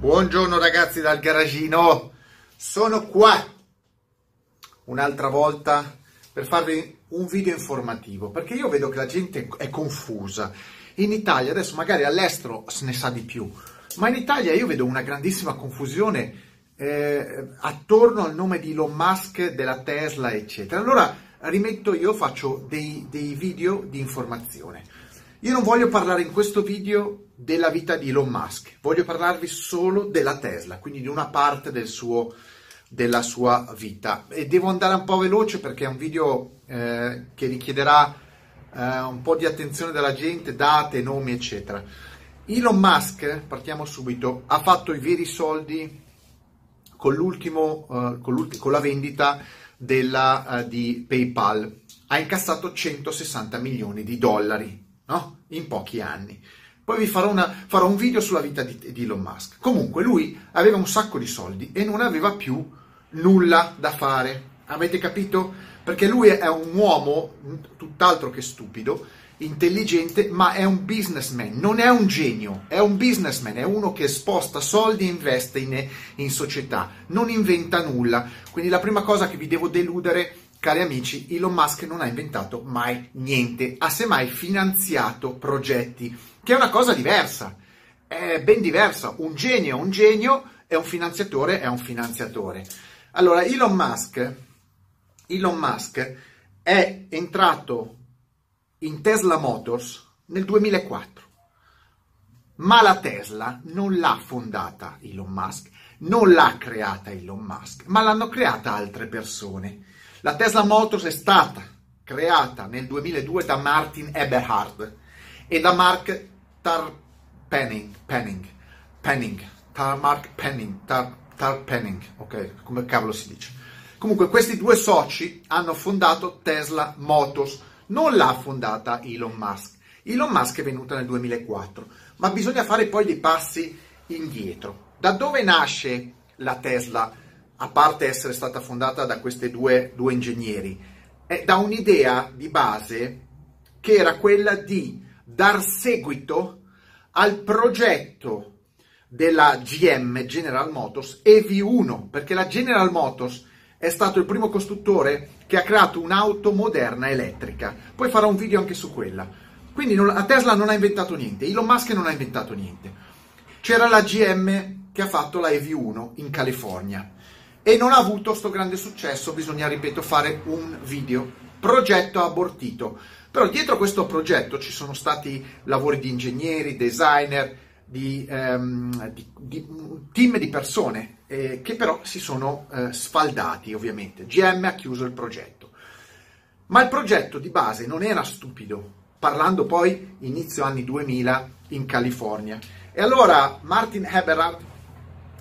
Buongiorno ragazzi dal garagino, sono qua un'altra volta per farvi un video informativo perché io vedo che la gente è confusa. In Italia, adesso magari all'estero se ne sa di più, ma in Italia io vedo una grandissima confusione eh, attorno al nome di Elon Musk, della Tesla, eccetera. Allora rimetto io, faccio dei, dei video di informazione. Io non voglio parlare in questo video della vita di Elon Musk, voglio parlarvi solo della Tesla, quindi di una parte del suo, della sua vita. E devo andare un po' veloce perché è un video eh, che richiederà eh, un po' di attenzione della gente, date, nomi, eccetera. Elon Musk, partiamo subito, ha fatto i veri soldi con, l'ultimo, uh, con, con la vendita della, uh, di PayPal. Ha incassato 160 milioni di dollari no? in pochi anni. Poi vi farò, una, farò, un video sulla vita di, di Elon Musk. Comunque lui aveva un sacco di soldi e non aveva più nulla da fare. Avete capito? Perché lui è un uomo tutt'altro che stupido, intelligente, ma è un businessman, non è un genio, è un businessman, è uno che sposta soldi e investe in, in società, non inventa nulla. Quindi la prima cosa che vi devo deludere Cari amici, Elon Musk non ha inventato mai niente, ha semmai finanziato progetti, che è una cosa diversa, è ben diversa. Un genio è un genio e un finanziatore è un finanziatore. Allora, Elon Musk, Elon Musk è entrato in Tesla Motors nel 2004, ma la Tesla non l'ha fondata Elon Musk, non l'ha creata Elon Musk, ma l'hanno creata altre persone. La Tesla Motors è stata creata nel 2002 da Martin Eberhard e da Mark Tarpenning, Penning, Penning, Tar, Mark Penning, Tar, Tarpenning, ok, come cavolo si dice. Comunque questi due soci hanno fondato Tesla Motors, non l'ha fondata Elon Musk. Elon Musk è venuto nel 2004, ma bisogna fare poi dei passi indietro. Da dove nasce la Tesla Motors? A parte essere stata fondata da questi due, due ingegneri, è da un'idea di base che era quella di dar seguito al progetto della GM, General Motors, EV1, perché la General Motors è stato il primo costruttore che ha creato un'auto moderna elettrica. Poi farò un video anche su quella. Quindi non, la Tesla non ha inventato niente, Elon Musk non ha inventato niente. C'era la GM che ha fatto la EV1 in California e non ha avuto questo grande successo, bisogna, ripeto, fare un video. Progetto abortito. Però dietro questo progetto ci sono stati lavori di ingegneri, designer, di, um, di, di team di persone eh, che però si sono eh, sfaldati ovviamente. GM ha chiuso il progetto. Ma il progetto di base non era stupido, parlando poi inizio anni 2000 in California. E allora Martin Eberhard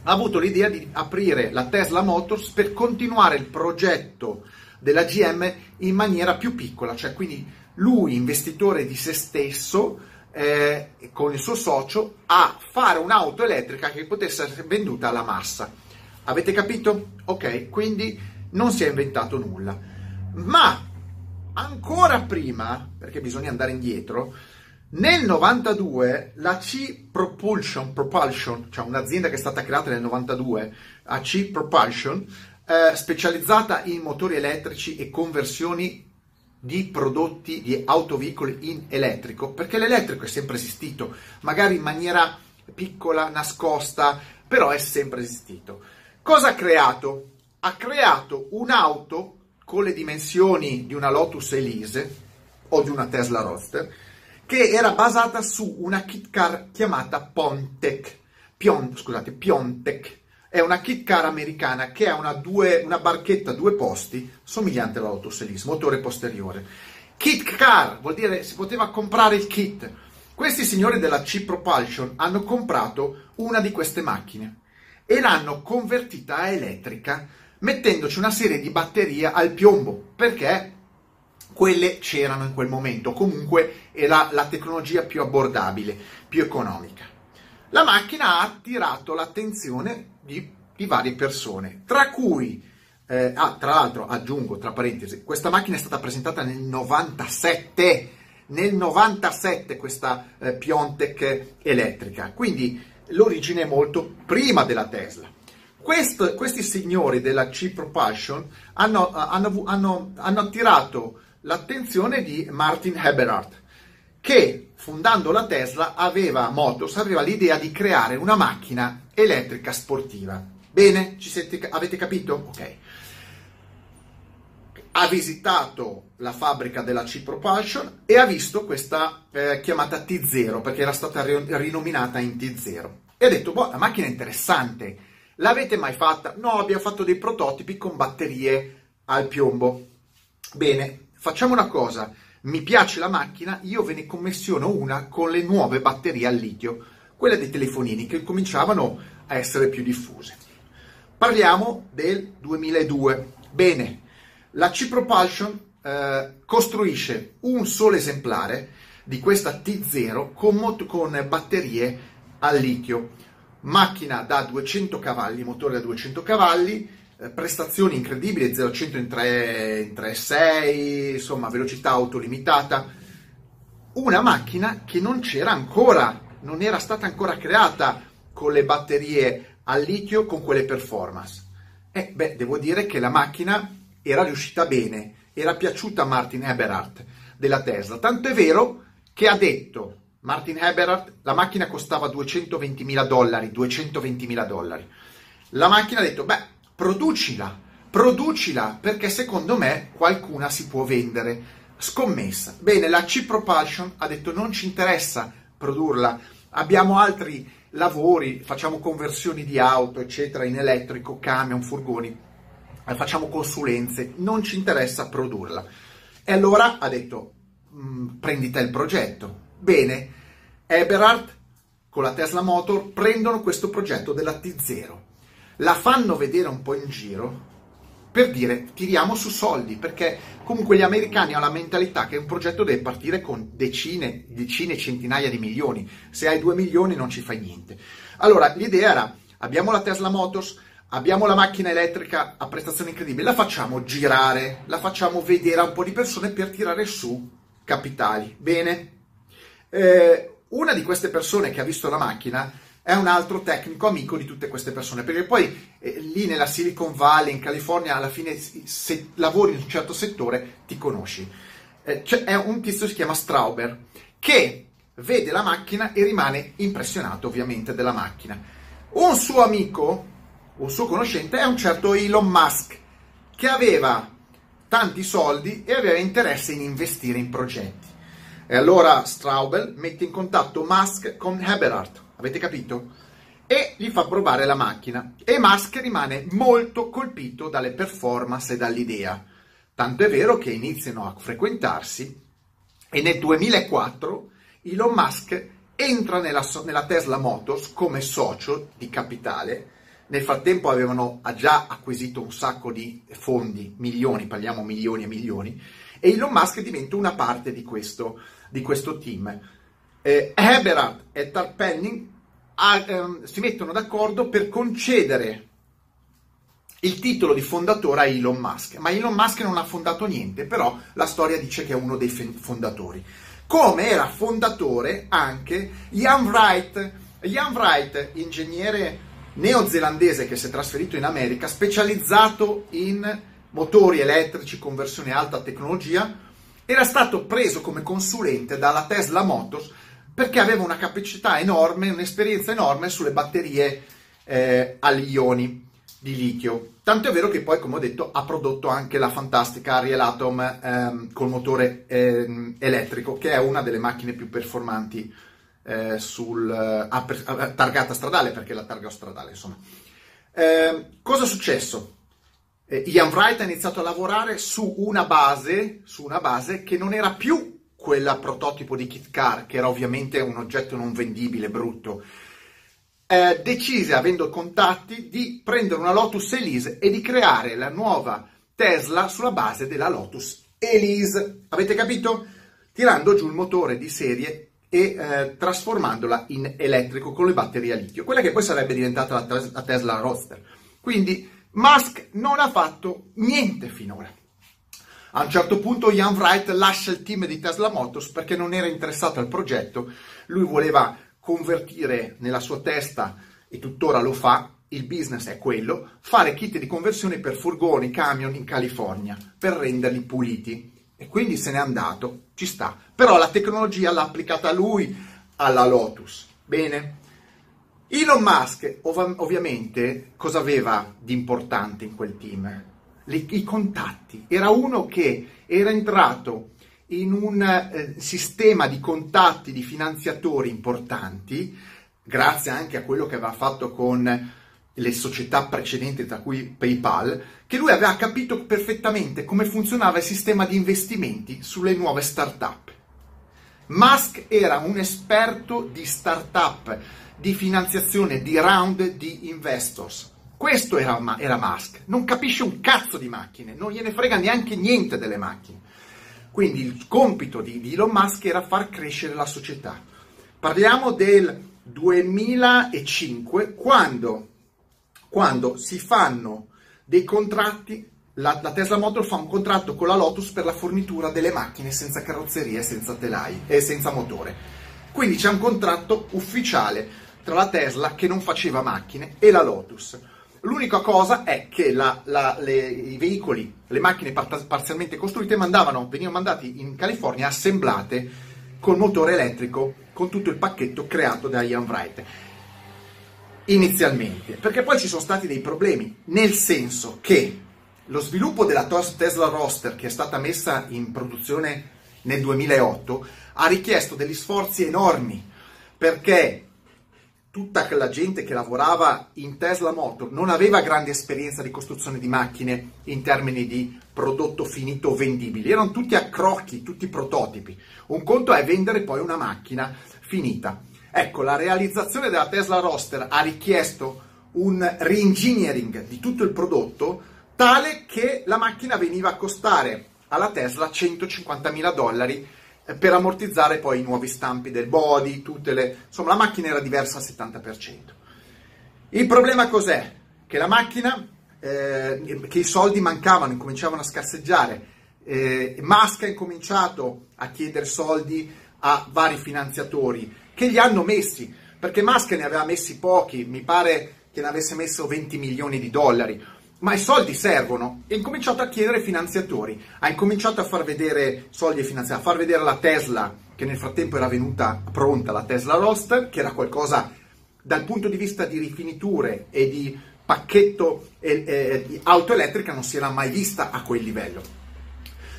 ha avuto l'idea di aprire la Tesla Motors per continuare il progetto della GM in maniera più piccola, cioè quindi lui, investitore di se stesso, eh, con il suo socio, a fare un'auto elettrica che potesse essere venduta alla massa. Avete capito? Ok, quindi non si è inventato nulla. Ma ancora prima, perché bisogna andare indietro, nel 92 la C Propulsion, Propulsion, cioè un'azienda che è stata creata nel 92, AC Propulsion, eh, specializzata in motori elettrici e conversioni di prodotti di autoveicoli in elettrico, perché l'elettrico è sempre esistito, magari in maniera piccola, nascosta, però è sempre esistito. Cosa ha creato? Ha creato un'auto con le dimensioni di una Lotus Elise o di una Tesla Roadster, che era basata su una kit car chiamata Pontec. Pion, scusate, Piontek. È una kit car americana che ha una, due, una barchetta a due posti somigliante all'Autos Elise, motore posteriore. Kit car vuol dire si poteva comprare il kit. Questi signori della C Propulsion hanno comprato una di queste macchine e l'hanno convertita a elettrica mettendoci una serie di batterie al piombo perché quelle c'erano in quel momento, comunque era la tecnologia più abbordabile, più economica. La macchina ha attirato l'attenzione di, di varie persone, tra cui, eh, ah, tra l'altro aggiungo, tra parentesi, questa macchina è stata presentata nel 97, nel 97 questa eh, Piontek elettrica, quindi l'origine è molto prima della Tesla. Questo, questi signori della Cheap Propulsion hanno, hanno, hanno, hanno attirato l'attenzione di Martin Eberhard, che fondando la Tesla aveva, Motors, aveva l'idea di creare una macchina elettrica sportiva. Bene? Siete, avete capito? Ok. Ha visitato la fabbrica della C Propulsion e ha visto questa eh, chiamata T0 perché era stata rinominata in T0 e ha detto, boh, la macchina è interessante, l'avete mai fatta? No, abbiamo fatto dei prototipi con batterie al piombo. Bene, facciamo una cosa, mi piace la macchina, io ve ne commissiono una con le nuove batterie al litio, quelle dei telefonini che cominciavano a essere più diffuse. Parliamo del 2002. Bene, la C-Propulsion eh, costruisce un solo esemplare di questa T0 con, mot- con batterie al litio, macchina da 200 cavalli, motore da 200 cavalli, prestazioni incredibili, 0-100 in 3,6, insomma velocità autolimitata, una macchina che non c'era ancora, non era stata ancora creata con le batterie al litio con quelle performance. E eh, beh, devo dire che la macchina era riuscita bene, era piaciuta a Martin Eberhardt della Tesla, tanto è vero che ha detto Martin Eberhardt, la macchina costava 220 mila dollari, 220 mila dollari. La macchina ha detto, beh, producila, producila, perché secondo me qualcuna si può vendere. Scommessa. Bene, la C Propulsion ha detto non ci interessa produrla, abbiamo altri lavori, facciamo conversioni di auto, eccetera, in elettrico, camion, furgoni, facciamo consulenze, non ci interessa produrla. E allora ha detto, mm, prendi te il progetto. Bene, Eberhard con la Tesla Motor prendono questo progetto della T0 la fanno vedere un po' in giro per dire tiriamo su soldi, perché comunque gli americani hanno la mentalità che un progetto deve partire con decine, decine, centinaia di milioni. Se hai due milioni non ci fai niente. Allora, l'idea era, abbiamo la Tesla Motors, abbiamo la macchina elettrica a prestazioni incredibili, la facciamo girare, la facciamo vedere a un po' di persone per tirare su capitali. Bene? Eh, una di queste persone che ha visto la macchina è un altro tecnico amico di tutte queste persone, perché poi eh, lì nella Silicon Valley, in California, alla fine se lavori in un certo settore ti conosci. Eh, cioè, è un tizio che si chiama Strauber, che vede la macchina e rimane impressionato ovviamente della macchina. Un suo amico, un suo conoscente, è un certo Elon Musk, che aveva tanti soldi e aveva interesse in investire in progetti. E allora Straubel mette in contatto Musk con Eberhard, avete capito? E gli fa provare la macchina. E Musk rimane molto colpito dalle performance e dall'idea. Tanto è vero che iniziano a frequentarsi e nel 2004 Elon Musk entra nella, nella Tesla Motors come socio di capitale. Nel frattempo avevano già acquisito un sacco di fondi, milioni, parliamo milioni e milioni, e Elon Musk diventa una parte di questo, di questo team eh, Eberhard e Tarpenning a, ehm, si mettono d'accordo per concedere il titolo di fondatore a Elon Musk, ma Elon Musk non ha fondato niente, però la storia dice che è uno dei fondatori. Come era fondatore anche Ian Wright, Ian Wright, ingegnere neozelandese che si è trasferito in America, specializzato in motori elettrici, conversione alta tecnologia, era stato preso come consulente dalla Tesla Motors perché aveva una capacità enorme, un'esperienza enorme sulle batterie eh, agli ioni di litio. Tanto è vero che poi, come ho detto, ha prodotto anche la fantastica Ariel Atom ehm, col motore ehm, elettrico, che è una delle macchine più performanti eh, sul eh, targata stradale, perché la targa stradale, insomma. Ehm, cosa è successo? Eh, Ian Wright ha iniziato a lavorare su una base, su una base che non era più quella prototipo di kit car, che era ovviamente un oggetto non vendibile, brutto, eh, decise, avendo contatti, di prendere una Lotus Elise e di creare la nuova Tesla sulla base della Lotus Elise. Avete capito? Tirando giù il motore di serie e eh, trasformandola in elettrico con le batterie a litio, quella che poi sarebbe diventata la, la Tesla Roadster. Quindi Musk non ha fatto niente finora. A un certo punto Ian Wright lascia il team di Tesla Motors perché non era interessato al progetto, lui voleva convertire nella sua testa, e tuttora lo fa, il business è quello, fare kit di conversione per furgoni, camion in California, per renderli puliti. E quindi se n'è andato, ci sta. Però la tecnologia l'ha applicata lui alla Lotus. Bene. Elon Musk, ov- ovviamente, cosa aveva di importante in quel team? Le, I contatti. Era uno che era entrato in un eh, sistema di contatti di finanziatori importanti, grazie anche a quello che aveva fatto con le società precedenti, tra cui PayPal, che lui aveva capito perfettamente come funzionava il sistema di investimenti sulle nuove start-up. Musk era un esperto di start-up, di finanziazione, di round di investors. Questo era, era Musk. Non capisce un cazzo di macchine, non gliene frega neanche niente delle macchine. Quindi il compito di, di Elon Musk era far crescere la società. Parliamo del 2005, quando quando si fanno dei contratti, la, la, Tesla Motor fa un contratto con la Lotus per la fornitura delle macchine senza carrozzeria senza telai e senza motore. Quindi c'è un contratto ufficiale tra la Tesla che non faceva macchine e la Lotus. L'unica cosa è che la, la, le, i veicoli, le macchine par- parzialmente costruite mandavano, venivano mandati in California assemblate col motore elettrico con tutto il pacchetto creato da Ian Wright. Inizialmente, perché poi ci sono stati dei problemi, nel senso che lo sviluppo della Tesla Roster che è stata messa in produzione nel 2008 ha richiesto degli sforzi enormi perché tutta la gente che lavorava in Tesla Motor non aveva grande esperienza di costruzione di macchine in termini di prodotto finito vendibili, erano tutti a crocchi, tutti prototipi. Un conto è vendere poi una macchina finita. Ecco, la realizzazione della Tesla Roster ha richiesto un re-engineering di tutto il prodotto tale che la macchina veniva a costare alla Tesla 150.000 dollari per ammortizzare poi i nuovi stampi del body, tutte le... insomma la macchina era diversa al 70%. Il problema cos'è? Che la macchina, eh, che i soldi mancavano, incominciavano a scarseggiare, eh, Musk ha incominciato a chiedere soldi a vari finanziatori che li hanno messi, perché Musk ne aveva messi pochi, mi pare che ne avesse messo 20 milioni di dollari, ma i soldi servono e ha incominciato a chiedere finanziatori, ha incominciato a far vedere soldi e finanziatori, a far vedere la Tesla, che nel frattempo era venuta pronta, la Tesla Roster, che era qualcosa dal punto di vista di rifiniture e di pacchetto eh, eh, di auto elettrica non si era mai vista a quel livello.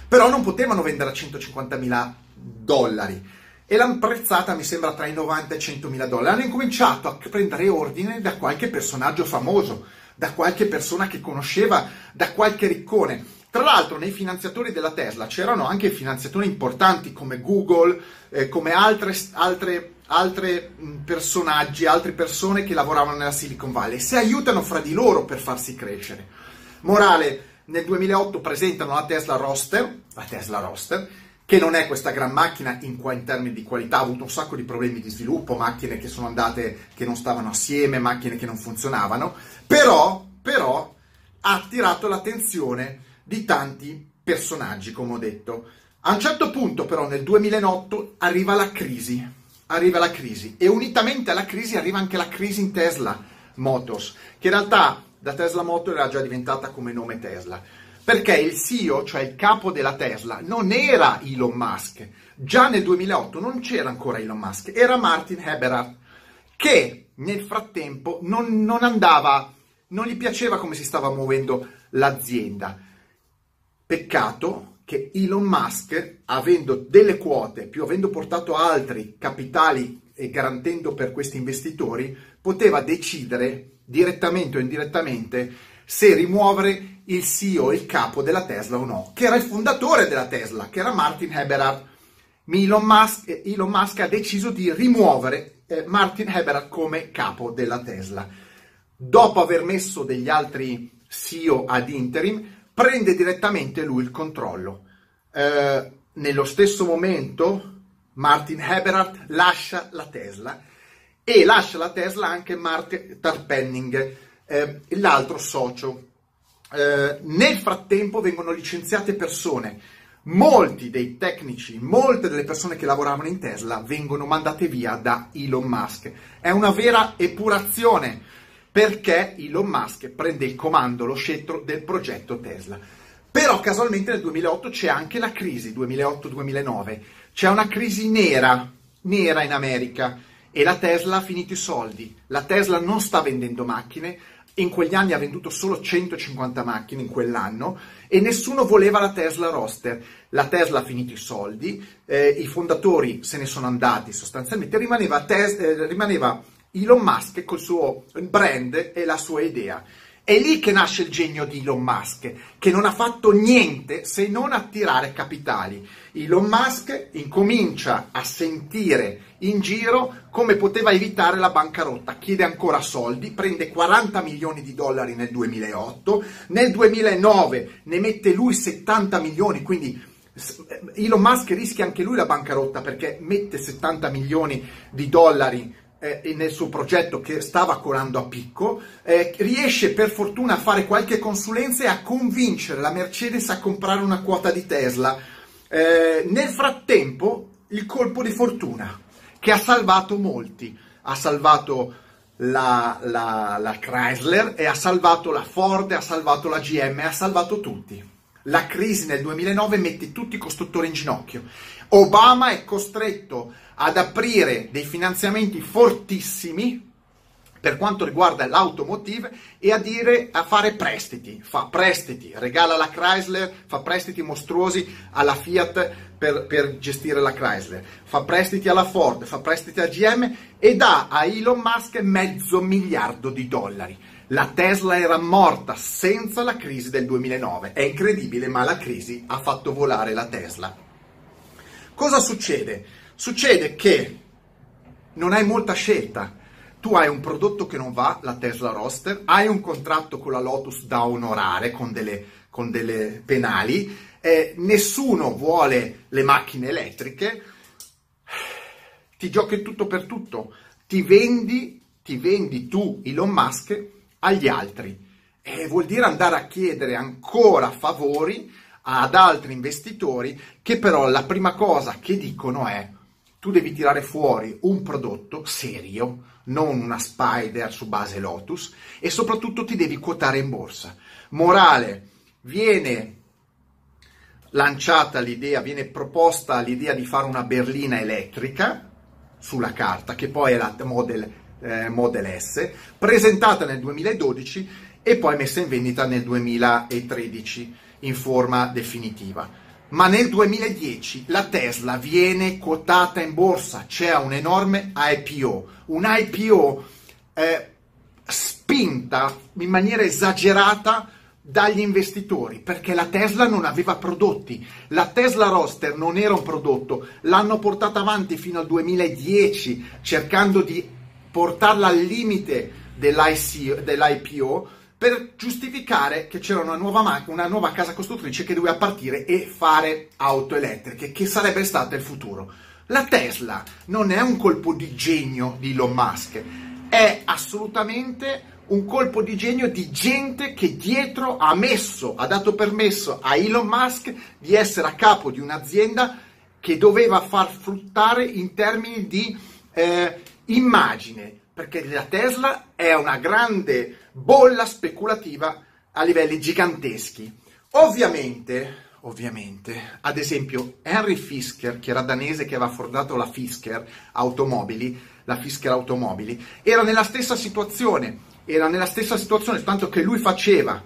Però non potevano vendere a 150 mila dollari e l'hanno prezzata mi sembra tra i 90 e i 100 mila dollari. Hanno incominciato a prendere ordine da qualche personaggio famoso, da qualche persona che conosceva, da qualche riccone. Tra l'altro nei finanziatori della Tesla c'erano anche finanziatori importanti come Google, eh, come altre, altre, altre personaggi, altre persone che lavoravano nella Silicon Valley. Si aiutano fra di loro per farsi crescere. Morale, nel 2008 presentano la Tesla Roster, la Tesla Roster, che non è questa gran macchina in, in, termini di qualità, ha avuto un sacco di problemi di sviluppo, macchine che sono andate, che non stavano assieme, macchine che non funzionavano, però, però ha attirato l'attenzione di tanti personaggi, come ho detto. A un certo punto, però, nel 2008 arriva la crisi, arriva la crisi e unitamente alla crisi arriva anche la crisi in Tesla Motors, che in realtà da Tesla Motors era già diventata come nome Tesla perché il CEO, cioè il capo della Tesla, non era Elon Musk. Già nel 2008 non c'era ancora Elon Musk, era Martin Eberhard, che nel frattempo non, non andava, non gli piaceva come si stava muovendo l'azienda. Peccato che Elon Musk, avendo delle quote, più avendo portato altri capitali e garantendo per questi investitori, poteva decidere direttamente o indirettamente se rimuovere il CEO, il capo della Tesla o no, che era il fondatore della Tesla, che era Martin Eberhard. Elon Musk, Elon Musk ha deciso di rimuovere eh, Martin Eberhard come capo della Tesla. Dopo aver messo degli altri CEO ad interim, prende direttamente lui il controllo. Eh, nello stesso momento Martin Eberhard lascia la Tesla e lascia la Tesla anche Martin Tarpenning, eh, l'altro socio eh, nel frattempo vengono licenziate persone. molti dei tecnici, molte delle persone che lavoravano in Tesla vengono mandate via da Elon Musk. È una vera epurazione perché Elon Musk prende il comando, lo scettro del progetto Tesla. Però casualmente nel 2008 c'è anche la crisi, 2008-2009, c'è una crisi nera, nera in America e la Tesla ha finito i soldi. La Tesla non sta vendendo macchine, in quegli anni ha venduto solo 150 macchine in quell'anno e nessuno voleva la Tesla Roster. La Tesla ha finito i soldi, eh, i fondatori se ne sono andati sostanzialmente, rimaneva, tes- eh, rimaneva Elon Musk col suo brand e la sua idea. È lì che nasce il genio di Elon Musk, che non ha fatto niente se non attirare capitali. Elon Musk incomincia a sentire in giro come poteva evitare la bancarotta, chiede ancora soldi, prende 40 milioni di dollari nel 2008, nel 2009 ne mette lui 70 milioni, quindi Elon Musk rischia anche lui la bancarotta perché mette 70 milioni di dollari eh, nel suo progetto che stava colando a picco, eh, riesce per fortuna a fare qualche consulenza e a convincere la Mercedes a comprare una quota di Tesla. Eh, nel frattempo, il colpo di fortuna che ha salvato molti, ha salvato la, la, la Chrysler e ha salvato la Ford, ha salvato la GM, ha salvato tutti. La crisi nel 2009 mette tutti i costruttori in ginocchio. Obama è costretto ad aprire dei finanziamenti fortissimi per quanto riguarda l'automotive e a dire a fare prestiti, fa prestiti, regala la Chrysler, fa prestiti mostruosi alla Fiat per, per, gestire la Chrysler, fa prestiti alla Ford, fa prestiti a GM e dà a Elon Musk mezzo miliardo di dollari. La Tesla era morta senza la crisi del 2009. È incredibile, ma la crisi ha fatto volare la Tesla. Cosa succede? Succede che non hai molta scelta. Tu hai un prodotto che non va, la Tesla Roster, hai un contratto con la Lotus da onorare con delle, con delle penali, eh, nessuno vuole le macchine elettriche, ti giochi tutto per tutto, ti vendi, ti vendi tu, Elon Musk, agli altri. E vuol dire andare a chiedere ancora favori ad altri investitori che però la prima cosa che dicono è tu devi tirare fuori un prodotto serio, non una spider su base Lotus, e soprattutto ti devi quotare in borsa. Morale, viene lanciata l'idea, viene proposta l'idea di fare una berlina elettrica sulla carta, che poi è la Model, eh, Model S, presentata nel 2012 e poi messa in vendita nel 2013 in forma definitiva ma nel 2010 la Tesla viene quotata in borsa, c'è un enorme IPO, un IPO eh, spinta in maniera esagerata dagli investitori perché la Tesla non aveva prodotti, la Tesla Roster non era un prodotto, l'hanno portata avanti fino al 2010 cercando di portarla al limite dell'IPO per giustificare che c'era una nuova, macchina, una nuova casa costruttrice che doveva partire e fare auto elettriche, che sarebbe stato il futuro. La Tesla non è un colpo di genio di Elon Musk, è assolutamente un colpo di genio di gente che dietro ha messo, ha dato permesso a Elon Musk di essere a capo di un'azienda che doveva far fruttare in termini di eh, immagine, perché la Tesla è una grande bolla speculativa a livelli giganteschi. Ovviamente, ovviamente, ad esempio, Henry Fisker, che era danese che aveva fondato la Fisker Automobili, la Fisker Automobili, era nella stessa situazione, era nella stessa situazione, tanto che lui faceva,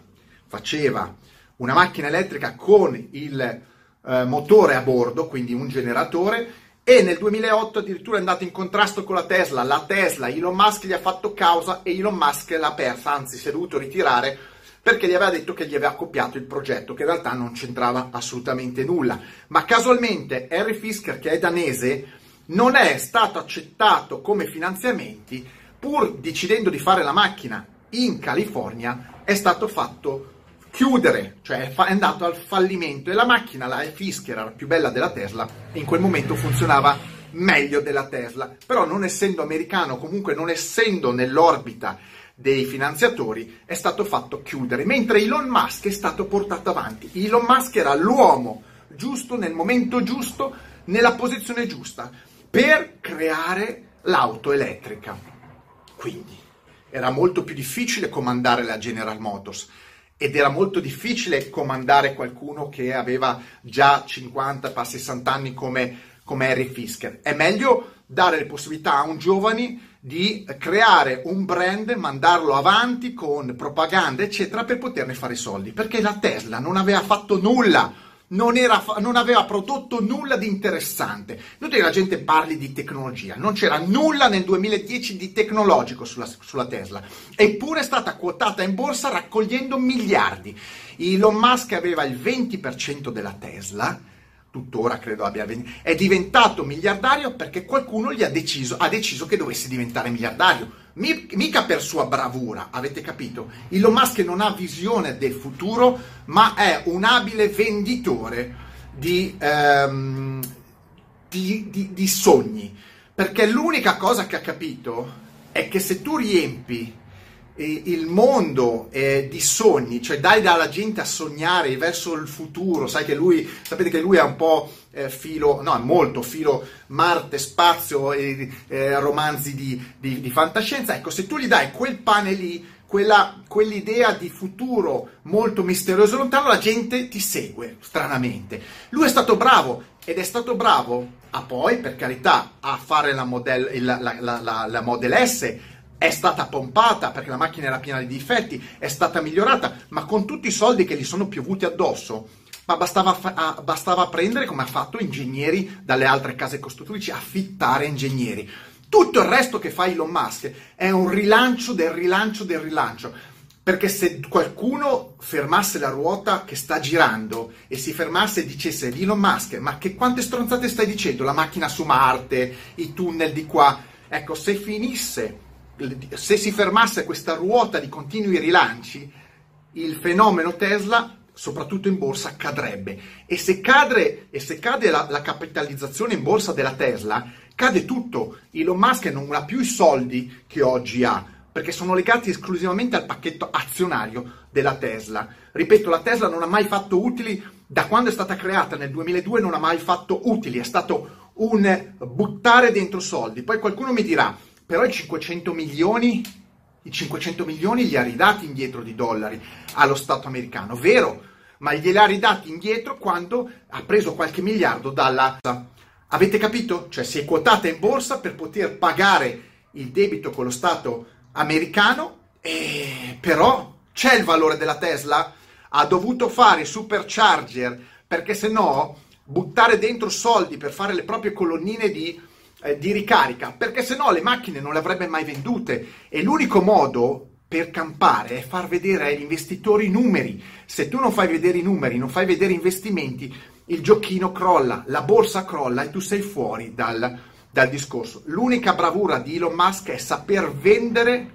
faceva una macchina elettrica con il eh, motore a bordo, quindi un generatore, e nel 2008 addirittura è andato in contrasto con la Tesla. La Tesla, Elon Musk gli ha fatto causa e Elon Musk l'ha persa, anzi si è dovuto ritirare perché gli aveva detto che gli aveva copiato il progetto, che in realtà non c'entrava assolutamente nulla. Ma casualmente Harry Fisker, che è danese, non è stato accettato come finanziamenti, pur decidendo di fare la macchina in California, è stato fatto chiudere, cioè è andato al fallimento e la macchina, la Fisker, era la più bella della Tesla, in quel momento funzionava meglio della Tesla, però non essendo americano, comunque non essendo nell'orbita dei finanziatori, è stato fatto chiudere, mentre Elon Musk è stato portato avanti. Elon Musk era l'uomo, giusto, nel momento giusto, nella posizione giusta, per creare l'auto elettrica. Quindi era molto più difficile comandare la General Motors ed era molto difficile comandare qualcuno che aveva già 50, 60 anni come, come Harry Fisker. È meglio dare le possibilità a un giovane di creare un brand, mandarlo avanti con propaganda, eccetera, per poterne fare i soldi. Perché la Tesla non aveva fatto nulla non, era, non, aveva prodotto nulla di interessante. Inutile che la gente parli di tecnologia, non c'era nulla nel 2010 di tecnologico sulla, sulla, Tesla, eppure è stata quotata in borsa raccogliendo miliardi. Elon Musk aveva il 20% della Tesla, tuttora credo abbia è diventato miliardario perché qualcuno gli ha deciso, ha deciso che dovesse diventare miliardario mica per sua bravura, avete capito? Elon Musk non ha visione del futuro, ma è un abile venditore di, um, di, di, di sogni. Perché l'unica cosa che ha capito è che se tu riempi il mondo eh, di sogni, cioè dai dalla gente a sognare verso il futuro, sai che lui, sapete che lui è un po' eh, filo, no, è molto filo Marte, spazio e eh, romanzi di, di, di, fantascienza, ecco, se tu gli dai quel pane lì, quella, quell'idea di futuro molto misterioso e lontano, la gente ti segue, stranamente. Lui è stato bravo ed è stato bravo a poi, per carità, a fare la Model, la, la, la, Model S, è stata pompata perché la macchina era piena di difetti, è stata migliorata, ma con tutti i soldi che gli sono piovuti addosso, ma bastava, fa- bastava prendere come ha fatto ingegneri dalle altre case costruttrici, affittare ingegneri. Tutto il resto che fa Elon Musk è un rilancio del rilancio del rilancio. Perché se qualcuno fermasse la ruota che sta girando e si fermasse e dicesse Elon Musk, ma che quante stronzate stai dicendo? La macchina su Marte, i tunnel di qua. Ecco, se finisse se si fermasse questa ruota di continui rilanci, il fenomeno Tesla, soprattutto in borsa, cadrebbe. E se, cadre, e se cade la, la, capitalizzazione in borsa della Tesla, cade tutto. Elon Musk non ha più i soldi che oggi ha, perché sono legati esclusivamente al pacchetto azionario della Tesla. Ripeto, la Tesla non ha mai fatto utili, da quando è stata creata nel 2002 non ha mai fatto utili, è stato un buttare dentro soldi. Poi qualcuno mi dirà, però i 500 milioni, i 500 milioni li ha ridati indietro di dollari allo Stato americano, vero? Ma glieli ha ridati indietro quando ha preso qualche miliardo dalla... Avete capito? Cioè si è quotata in borsa per poter pagare il debito con lo Stato americano, e però c'è il valore della Tesla? Ha dovuto fare supercharger perché se no buttare dentro soldi per fare le proprie colonnine di eh, di ricarica, perché se no le macchine non le avrebbe mai vendute e l'unico modo per campare è far vedere agli investitori i numeri. Se tu non fai vedere i numeri, non fai vedere investimenti, il giochino crolla, la borsa crolla e tu sei fuori dal, dal discorso. L'unica bravura di Elon Musk è saper vendere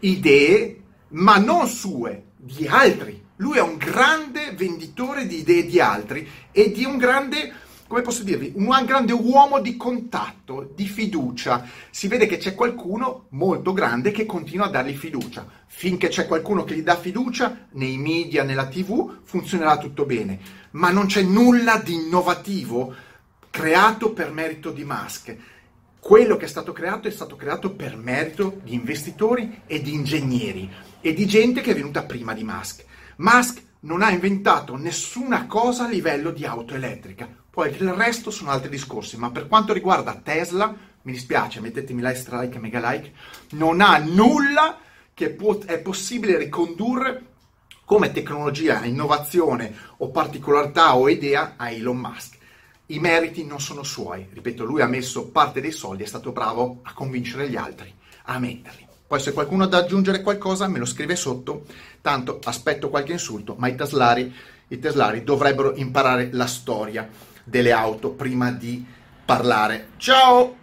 idee, ma non sue, di altri. Lui è un grande venditore di idee di altri e di un grande come posso dirvi, un grande uomo di contatto, di fiducia. Si vede che c'è qualcuno molto grande che continua a dargli fiducia. Finché c'è qualcuno che gli dà fiducia, nei media, nella tv, funzionerà tutto bene. Ma non c'è nulla di innovativo creato per merito di Musk. Quello che è stato creato è stato creato per merito di investitori e di ingegneri e di gente che è venuta prima di Musk. Musk non ha inventato nessuna cosa a livello di auto elettrica poi il resto sono altri discorsi, ma per quanto riguarda Tesla, mi dispiace, mettetemi like, strike mega like, non ha nulla che può, è possibile ricondurre come tecnologia, innovazione o particolarità o idea a Elon Musk. I meriti non sono suoi, ripeto, lui ha messo parte dei soldi, è stato bravo a convincere gli altri a metterli. Poi se qualcuno ha da aggiungere qualcosa me lo scrive sotto, tanto aspetto qualche insulto, ma i teslari, i teslari dovrebbero imparare la storia delle auto prima di parlare. Ciao!